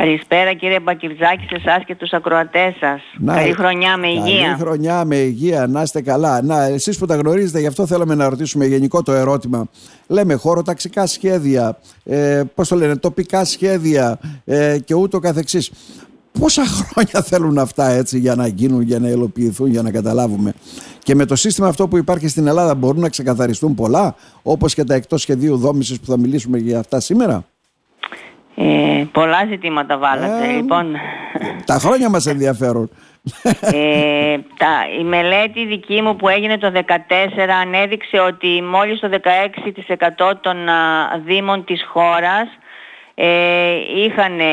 Καλησπέρα κύριε Μπακυρτζάκη σε εσάς και τους ακροατές σας. Να, καλή χρονιά με υγεία. Καλή χρονιά με υγεία, να είστε καλά. Να, εσείς που τα γνωρίζετε, γι' αυτό θέλαμε να ρωτήσουμε γενικό το ερώτημα. Λέμε χωροταξικά σχέδια, ε, πώς το λένε, τοπικά σχέδια ε, και ούτω καθεξής. Πόσα χρόνια θέλουν αυτά έτσι για να γίνουν, για να υλοποιηθούν, για να καταλάβουμε. Και με το σύστημα αυτό που υπάρχει στην Ελλάδα μπορούν να ξεκαθαριστούν πολλά, όπως και τα εκτός σχεδίου δόμησης που θα μιλήσουμε για αυτά σήμερα; Ε, πολλά ζητήματα βάλατε. Ε, λοιπόν, Τα χρόνια μας ενδιαφέρουν. ε, τα, η μελέτη δική μου που έγινε το 2014 ανέδειξε ότι μόλις το 16% των α, δήμων της χώρας ε, είχαν ε,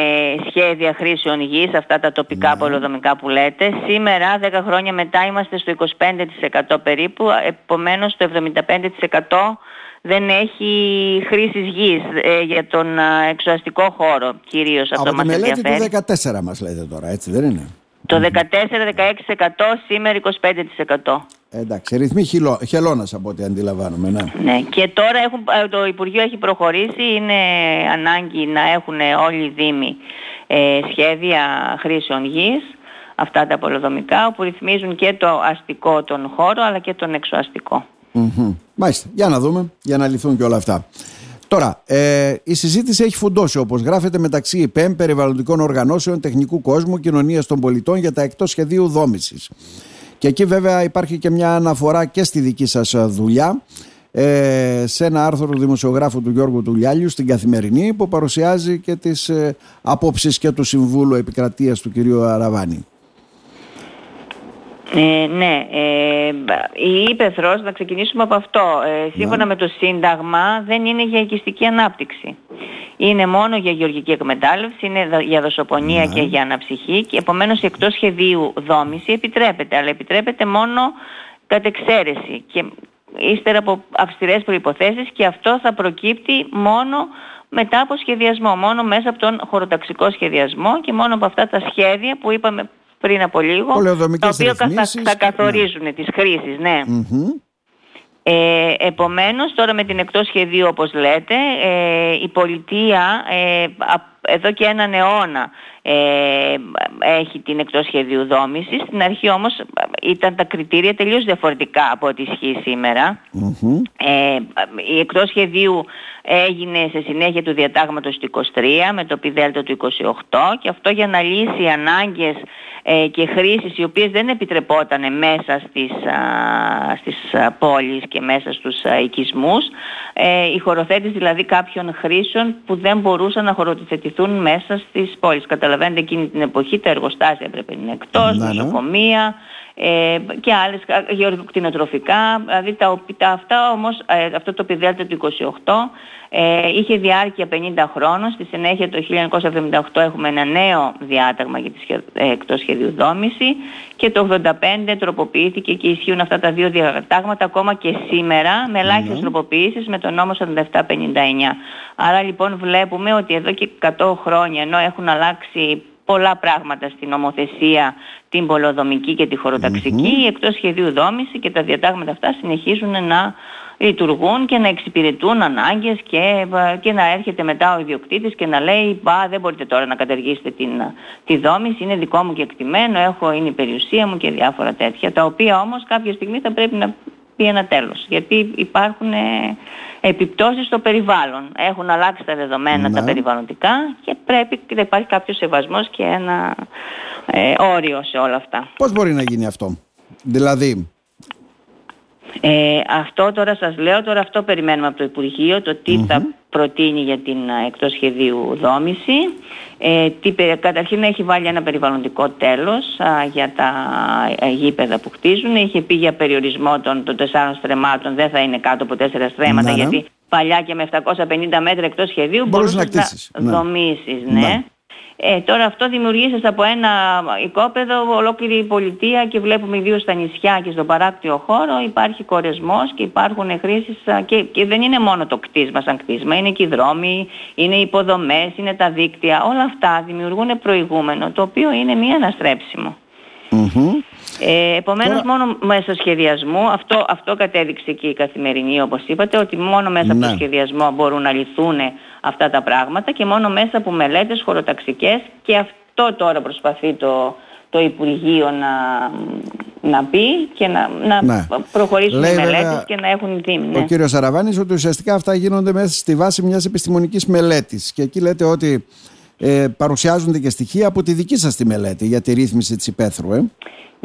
σχέδια χρήσεων γης, αυτά τα τοπικά Ναι. πολεοδομικά που λέτε. Σήμερα, 10 χρόνια μετά, είμαστε στο 25% περίπου, επομένως το 75% δεν έχει χρήσης γης ε, για τον α, εξωαστικό χώρο κυρίως αυτό Από τη μας μελέτη ενδιαφέρει. του 14 μας λέτε τώρα, έτσι δεν είναι; Το 14-16% σήμερα 25%. Εντάξει, ρυθμοί χειλό, χελώνας από ό,τι αντιλαμβάνομαι, ναι. Ναι. Και τώρα έχουν, ε, το Υπουργείο έχει προχωρήσει, είναι ανάγκη να έχουν όλοι οι Δήμοι ε, σχέδια χρήσεων γης, αυτά τα πολεοδομικά, που ρυθμίζουν και το αστικό τον χώρο αλλά και τον εξωαστικό. Μμμ. Μάλιστα, για να δούμε, για να λυθούν και όλα αυτά. Τώρα, ε, η συζήτηση έχει φουντώσει όπως γράφεται μεταξύ ΙΠΕΜ, περιβαλλοντικών οργανώσεων, τεχνικού κόσμου, κοινωνίας των πολιτών για τα εκτός σχεδίου δόμησης. Και εκεί βέβαια υπάρχει και μια αναφορά και στη δική σας ε, δουλειά ε, σε ένα άρθρο του δημοσιογράφου του Γιώργου Τουλιάλιου στην Καθημερινή που παρουσιάζει και τις ε, απόψεις και του Συμβούλου Επικρατείας του κυρίου Αραβάνη. Ε, ναι, ε, η ύπεθρος, να ξεκινήσουμε από αυτό, ε, σύμφωνα με το Σύνταγμα δεν είναι για οικιστική ανάπτυξη. Είναι μόνο για γεωργική εκμετάλλευση, είναι δα- για δοσοπονία και για αναψυχή και επομένως εκτός σχεδίου δόμηση επιτρέπεται, αλλά επιτρέπεται μόνο κατ' εξαίρεση και ύστερα από αυστηρές προϋποθέσεις και αυτό θα προκύπτει μόνο μετά από σχεδιασμό, μόνο μέσα από τον χωροταξικό σχεδιασμό και μόνο από αυτά τα σχέδια που είπαμε πριν από λίγο, τα Πολεοδομικές οποία θα, ρυθμίσεις, θα ναι. καθορίζουν τις χρήσεις, ναι. Μμμ. Ε, επομένως τώρα με την εκτός σχεδίου όπως λέτε ε, η πολιτεία ε, α- εδώ και έναν αιώνα ε, έχει την εκτός σχεδίου δόμησης. Στην αρχή όμως ε, ήταν τα κριτήρια τελείως διαφορετικά από ό,τι ισχύει σήμερα. Μμμ. Ε, η εκτός σχεδίου έγινε σε συνέχεια του διατάγματος του 23 με το πιδέλτα του 28 και αυτό για να λύσει ανάγκες ε, και χρήσεις οι οποίες δεν επιτρεπόταν μέσα στις, α, στις α, πόλεις και μέσα στους α, οικισμούς ε, η χωροθέτηση δηλαδή κάποιων χρήσεων που δεν μπορούσαν να χωροθετηθούν μέσα στις πόλεις. Καταλαβαίνετε εκείνη την εποχή τα εργοστάσια έπρεπε να είναι εκτός, Ναι, ναι. νοσοκομεία, ε, και άλλες κα- γεωργοκτηνοτροφικά, δηλαδή τα, οπ- τα αυτά όμως, ε, αυτό το πιδέλτα του 28 ε, είχε διάρκεια 50 χρόνων, στη συνέχεια το 1978 έχουμε ένα νέο διάταγμα για τη σχε, ε, εκτός σχεδίου δόμηση. Και το 85 τροποποιήθηκε και ισχύουν αυτά τα δύο διατάγματα ακόμα και σήμερα με ελάχιστες τροποποιήσεις με τον νόμο 4759. Άρα λοιπόν βλέπουμε ότι εδώ και 100 χρόνια ενώ έχουν αλλάξει πολλά πράγματα στην νομοθεσία, την πολεοδομική και τη χωροταξική, η εκτός σχεδίου δόμηση και τα διατάγματα αυτά συνεχίζουν να λειτουργούν και να εξυπηρετούν ανάγκες και, και να έρχεται μετά ο ιδιοκτήτης και να λέει «Μπα, δεν μπορείτε τώρα να καταργήσετε την, τη δόμηση, είναι δικό μου και εκτιμένο, έχω, είναι η περιουσία μου και διάφορα τέτοια», τα οποία όμως κάποια στιγμή θα πρέπει να πει ένα τέλος. Γιατί υπάρχουν ε, επιπτώσεις στο περιβάλλον. Έχουν αλλάξει τα δεδομένα Ναι. τα περιβαλλοντικά και πρέπει να υπάρχει κάποιος σεβασμός και ένα ε, όριο σε όλα αυτά. Πώς μπορεί να γίνει αυτό; Δηλαδή, Ε, αυτό τώρα σας λέω, τώρα αυτό περιμένουμε από το Υπουργείο, το τι θα προτείνει για την α, εκτός σχεδίου δόμηση. Ε, τι, πε- καταρχήν έχει βάλει ένα περιβαλλοντικό τέλος α, για τα α, γήπεδα που χτίζουν. Είχε πει για περιορισμό των, των τεσσάρων στρεμμάτων, δεν θα είναι κάτω από τέσσερα στρέμματα, Ναι, ναι. γιατί παλιά και με 750 μέτρα εκτός σχεδίου Μπορούσες να μπορούσες κτίσεις, ναι. δομήσεις, Ναι. ναι. Ε, τώρα αυτό δημιουργήσε από ένα οικόπεδο ολόκληρη η πολιτεία και βλέπουμε ιδίως στα νησιά και στον παράκτιο χώρο υπάρχει κορεσμός και υπάρχουν χρήσεις α, και, και δεν είναι μόνο το κτίσμα σαν κτίσμα, είναι και οι δρόμοι, είναι οι υποδομές, είναι τα δίκτυα, όλα αυτά δημιουργούν προηγούμενο το οποίο είναι μη αναστρέψιμο. μμμ. Ε, επομένως μόνο μέσω σχεδιασμού, αυτό, αυτό κατέδειξε και η καθημερινή όπως είπατε, ότι μόνο μέσα από το ναι. σχεδιασμό μπορούν να λυθούν αυτά τα πράγματα και μόνο μέσα από μελέτες χωροταξικές και αυτό τώρα προσπαθεί το, το Υπουργείο να, να πει και να, να ναι. προχωρήσουν οι μελέτες και να έχουν δήμη. Ναι. Ο κύριος Σαραβάνης ότι ουσιαστικά αυτά γίνονται μέσα στη βάση μιας επιστημονικής μελέτης και εκεί λέτε ότι ε, παρουσιάζονται και στοιχεία από τη δική σας τη μελέτη για τη ρύθμιση της υπαίθρου. Ε.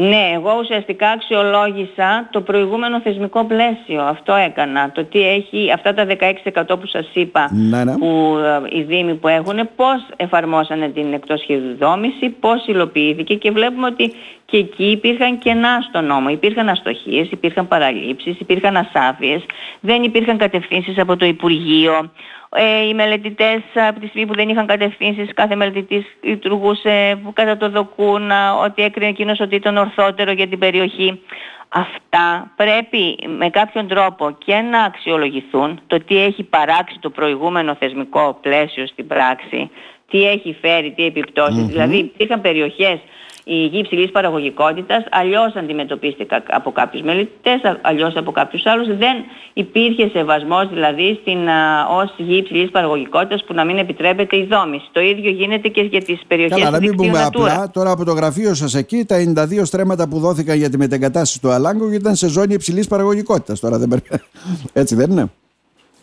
Ναι, εγώ ουσιαστικά αξιολόγησα το προηγούμενο θεσμικό πλαίσιο. Αυτό έκανα. Το τι έχει, αυτά τα 16% που σας είπα, ναι, ναι. που ε, οι Δήμοι που έχουν, πώς εφαρμόσανε την εκτός σχεδιδόμηση, πώς υλοποιήθηκε και βλέπουμε ότι και εκεί υπήρχαν κενά στο νόμο. Υπήρχαν αστοχίες, υπήρχαν παραλήψεις, υπήρχαν ασάφειες, δεν υπήρχαν κατευθύνσεις από το Υπουργείο. Ε, οι μελετητές από τη στιγμή που δεν είχαν κατευθύνσεις, κάθε μελετητής λειτουργούσε κατά το δοκούν, ότι έκρινε εκείνος ότι ήταν ορθότερο για την περιοχή. Αυτά πρέπει με κάποιον τρόπο και να αξιολογηθούν το τι έχει παράξει το προηγούμενο θεσμικό πλαίσιο στην πράξη, τι έχει φέρει, τι επιπτωσεις Δηλαδή υπήρχαν περιοχές η γη υψηλής παραγωγικότητας αλλιώς αντιμετωπίστηκε από κάποιους μελετητές, αλλιώς από κάποιους άλλους. Δεν υπήρχε σεβασμός δηλαδή στην ως γη υψηλής παραγωγικότητας που να μην επιτρέπεται η δόμηση. Το ίδιο γίνεται και για τις περιοχές του Καλά, να μην πούμε απλά τώρα από το γραφείο σας εκεί τα 92 στρέμματα που δόθηκαν για τη μετεγκατάσταση του Αλάγκου ήταν σε ζώνη υψηλής παραγωγικότητας. Τώρα δεν Έτσι δεν είναι;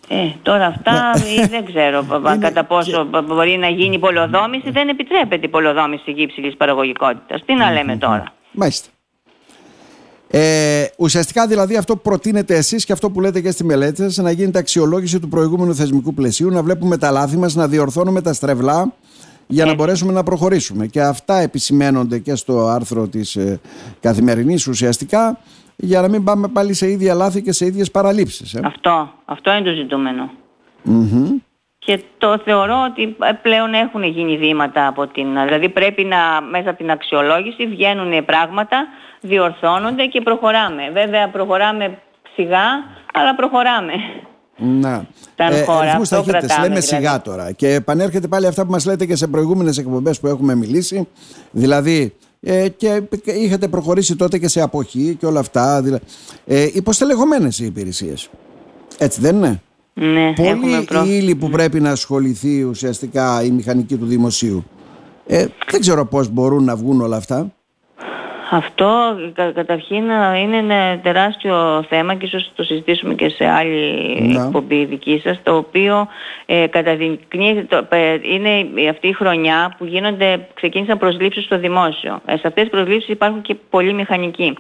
Ε, τώρα αυτά ναι. δεν ξέρω κατά πόσο μπορεί να γίνει πολεοδόμηση. Δεν επιτρέπεται η πολεοδόμηση γύψιλης παραγωγικότητας. Τι να λέμε τώρα; Μάλιστα. Ε, ουσιαστικά δηλαδή αυτό που προτείνετε εσείς και αυτό που λέτε και στη μελέτη σας να γίνεται αξιολόγηση του προηγούμενου θεσμικού πλαισίου, να βλέπουμε τα λάθη μας, να διορθώνουμε τα στρεβλά για να μπορέσουμε να προχωρήσουμε. Και αυτά επισημένονται και στο άρθρο της ε, καθημερινής ουσιαστικά για να μην πάμε πάλι σε ίδια λάθη και σε ίδιες παραλήψεις. Ε. Αυτό, αυτό είναι το ζητούμενο. Και το θεωρώ ότι πλέον έχουν γίνει βήματα από την... Δηλαδή πρέπει να μέσα από την αξιολόγηση βγαίνουν πράγματα, διορθώνονται και προχωράμε. Βέβαια προχωράμε σιγά, αλλά προχωράμε. Να. Ε, χώρα. λέμε δηλαδή. σιγά τώρα. Και επανέρχεται πάλι αυτά που μας λέτε και σε προηγούμενες εκπομπές που έχουμε μιλήσει. Δηλαδή ε, και είχατε προχωρήσει τότε και σε αποχή και όλα αυτά. Δηλαδή, ε, υποστελεχωμένες οι υπηρεσίες. Έτσι δεν είναι; Ναι, Πολύ προ... ύλη που πρέπει να ασχοληθεί ουσιαστικά η μηχανική του δημοσίου. Ε, δεν ξέρω πώς μπορούν να βγουν όλα αυτά. Αυτό κα, καταρχήν είναι ένα τεράστιο θέμα και ίσως το συζητήσουμε και σε άλλη να. εκπομπή δική σας το οποίο ε, καταδεικνύει, το, ε, είναι αυτή η χρονιά που γίνονται, ξεκίνησαν προσλήψεις στο δημόσιο. Ε, σε αυτές τις προσλήψεις υπάρχουν και πολλοί μηχανικοί.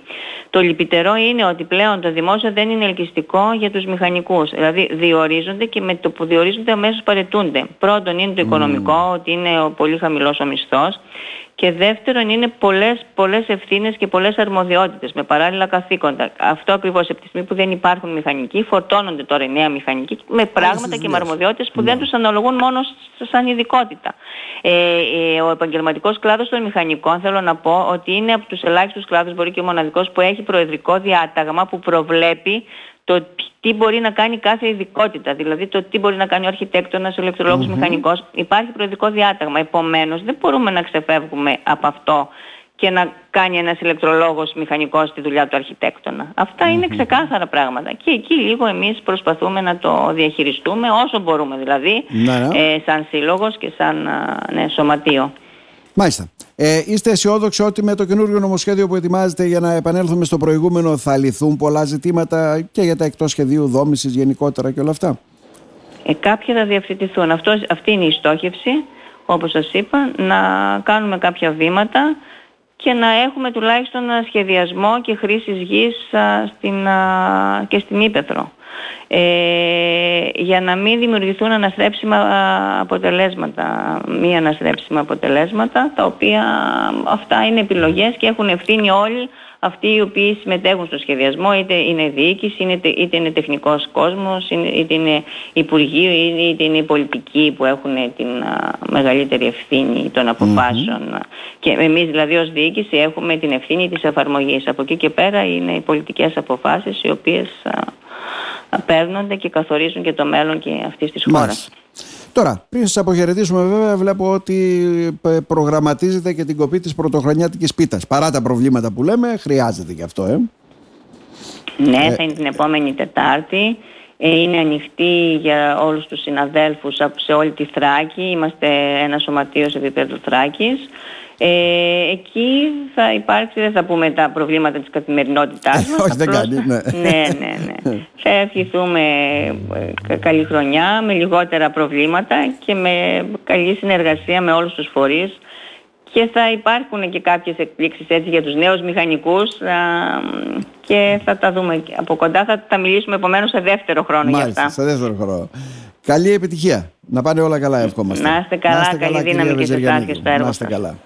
Το λυπητερό είναι ότι πλέον το δημόσιο δεν είναι ελκυστικό για τους μηχανικούς. Δηλαδή διορίζονται και με το που διορίζονται αμέσως παρετούνται. Πρώτον είναι το οικονομικό, ότι είναι ο πολύ χαμηλός ο μισθός και δεύτερον είναι πολλές, πολλές ευθύνες και πολλές αρμοδιότητες με παράλληλα καθήκοντα. Αυτό ακριβώς από τη στιγμή που δεν υπάρχουν μηχανικοί, φορτώνονται τώρα οι νέα μηχανικοί με πράγματα και με αρμοδιότητες που δεν ναι. τους αναλογούν μόνο σαν ειδικότητα. Ε, ε, ο επαγγελματικός κλάδος των μηχανικών θέλω να πω ότι είναι από τους ελάχιστους κλάδους, μπορεί και ο μοναδικός, που έχει προεδρικό διάταγμα που προβλέπει το τι μπορεί να κάνει κάθε ειδικότητα, δηλαδή το τι μπορεί να κάνει ο αρχιτέκτονας, ο ηλεκτρολόγος, μηχανικός. Υπάρχει προεδρικό διάταγμα, επομένως δεν μπορούμε να ξεφεύγουμε από αυτό και να κάνει ένας ηλεκτρολόγος μηχανικός τη δουλειά του αρχιτέκτονα. είναι ξεκάθαρα πράγματα. Και εκεί λίγο εμείς προσπαθούμε να το διαχειριστούμε όσο μπορούμε δηλαδή, ναι, ναι. Ε, σαν σύλλογος και σαν ναι, σωματείο. Μάλιστα. Ε, είστε αισιόδοξοι ότι με το καινούργιο νομοσχέδιο που ετοιμάζετε για να επανέλθουμε στο προηγούμενο θα λυθούν πολλά ζητήματα και για τα εκτός σχεδίου δόμησης γενικότερα και όλα αυτά; Ε, κάποια θα διευθετηθούν. Αυτό, αυτή είναι η στόχευση, όπως σας είπα, να κάνουμε κάποια βήματα και να έχουμε τουλάχιστον σχεδιασμό και χρήσης γης στην, και στην Ήπεθρο ε, για να μην δημιουργηθούν αναστρέψιμα αποτελέσματα, μη αναστρέψιμα αποτελέσματα, τα οποία αυτά είναι επιλογές και έχουν ευθύνη όλοι αυτοί οι οποίοι συμμετέχουν στο σχεδιασμό, είτε είναι διοίκηση, είτε, είτε είναι τεχνικός κόσμος, είτε είναι υπουργείο, είτε είναι οι πολιτικοί που έχουν την μεγαλύτερη ευθύνη των αποφάσεων. Και εμείς δηλαδή ως διοίκηση έχουμε την ευθύνη της εφαρμογής. Από εκεί και πέρα είναι οι πολιτικές αποφάσεις οι οποίες παίρνονται και καθορίζουν και το μέλλον και αυτής της χώρας. Τώρα, πριν σας αποχαιρετήσουμε, βέβαια, βλέπω ότι προγραμματίζεται και την κοπή της πρωτοχρονιάτικης πίτας. Παρά τα προβλήματα που λέμε, χρειάζεται και αυτό, ε. Ναι, ε, θα είναι την επόμενη Τετάρτη. Ε, είναι ανοιχτή για όλους τους συναδέλφους σε όλη τη Θράκη. Είμαστε ένα σωματείο σε επίπεδο Θράκης. Ε, εκεί θα υπάρξει, δεν θα πούμε τα προβλήματα της καθημερινότητάς μας. Όχι, δεν κάνει, ναι. ναι, ναι, ναι. θα ευχηθούμε ε, καλή χρονιά με λιγότερα προβλήματα και με καλή συνεργασία με όλους τους φορείς και θα υπάρχουν και κάποιες εκπλήξεις έτσι για τους νέους μηχανικούς και θα τα δούμε από κοντά. Θα τα μιλήσουμε επομένως σε δεύτερο χρόνο Μάλιστα, για αυτά. σε δεύτερο χρόνο. Καλή επιτυχία. Να πάνε όλα καλά εύχομαστε. Να είστε καλά, καλή δύναμη και σε εσάς και στο έργο Να είστε καλά.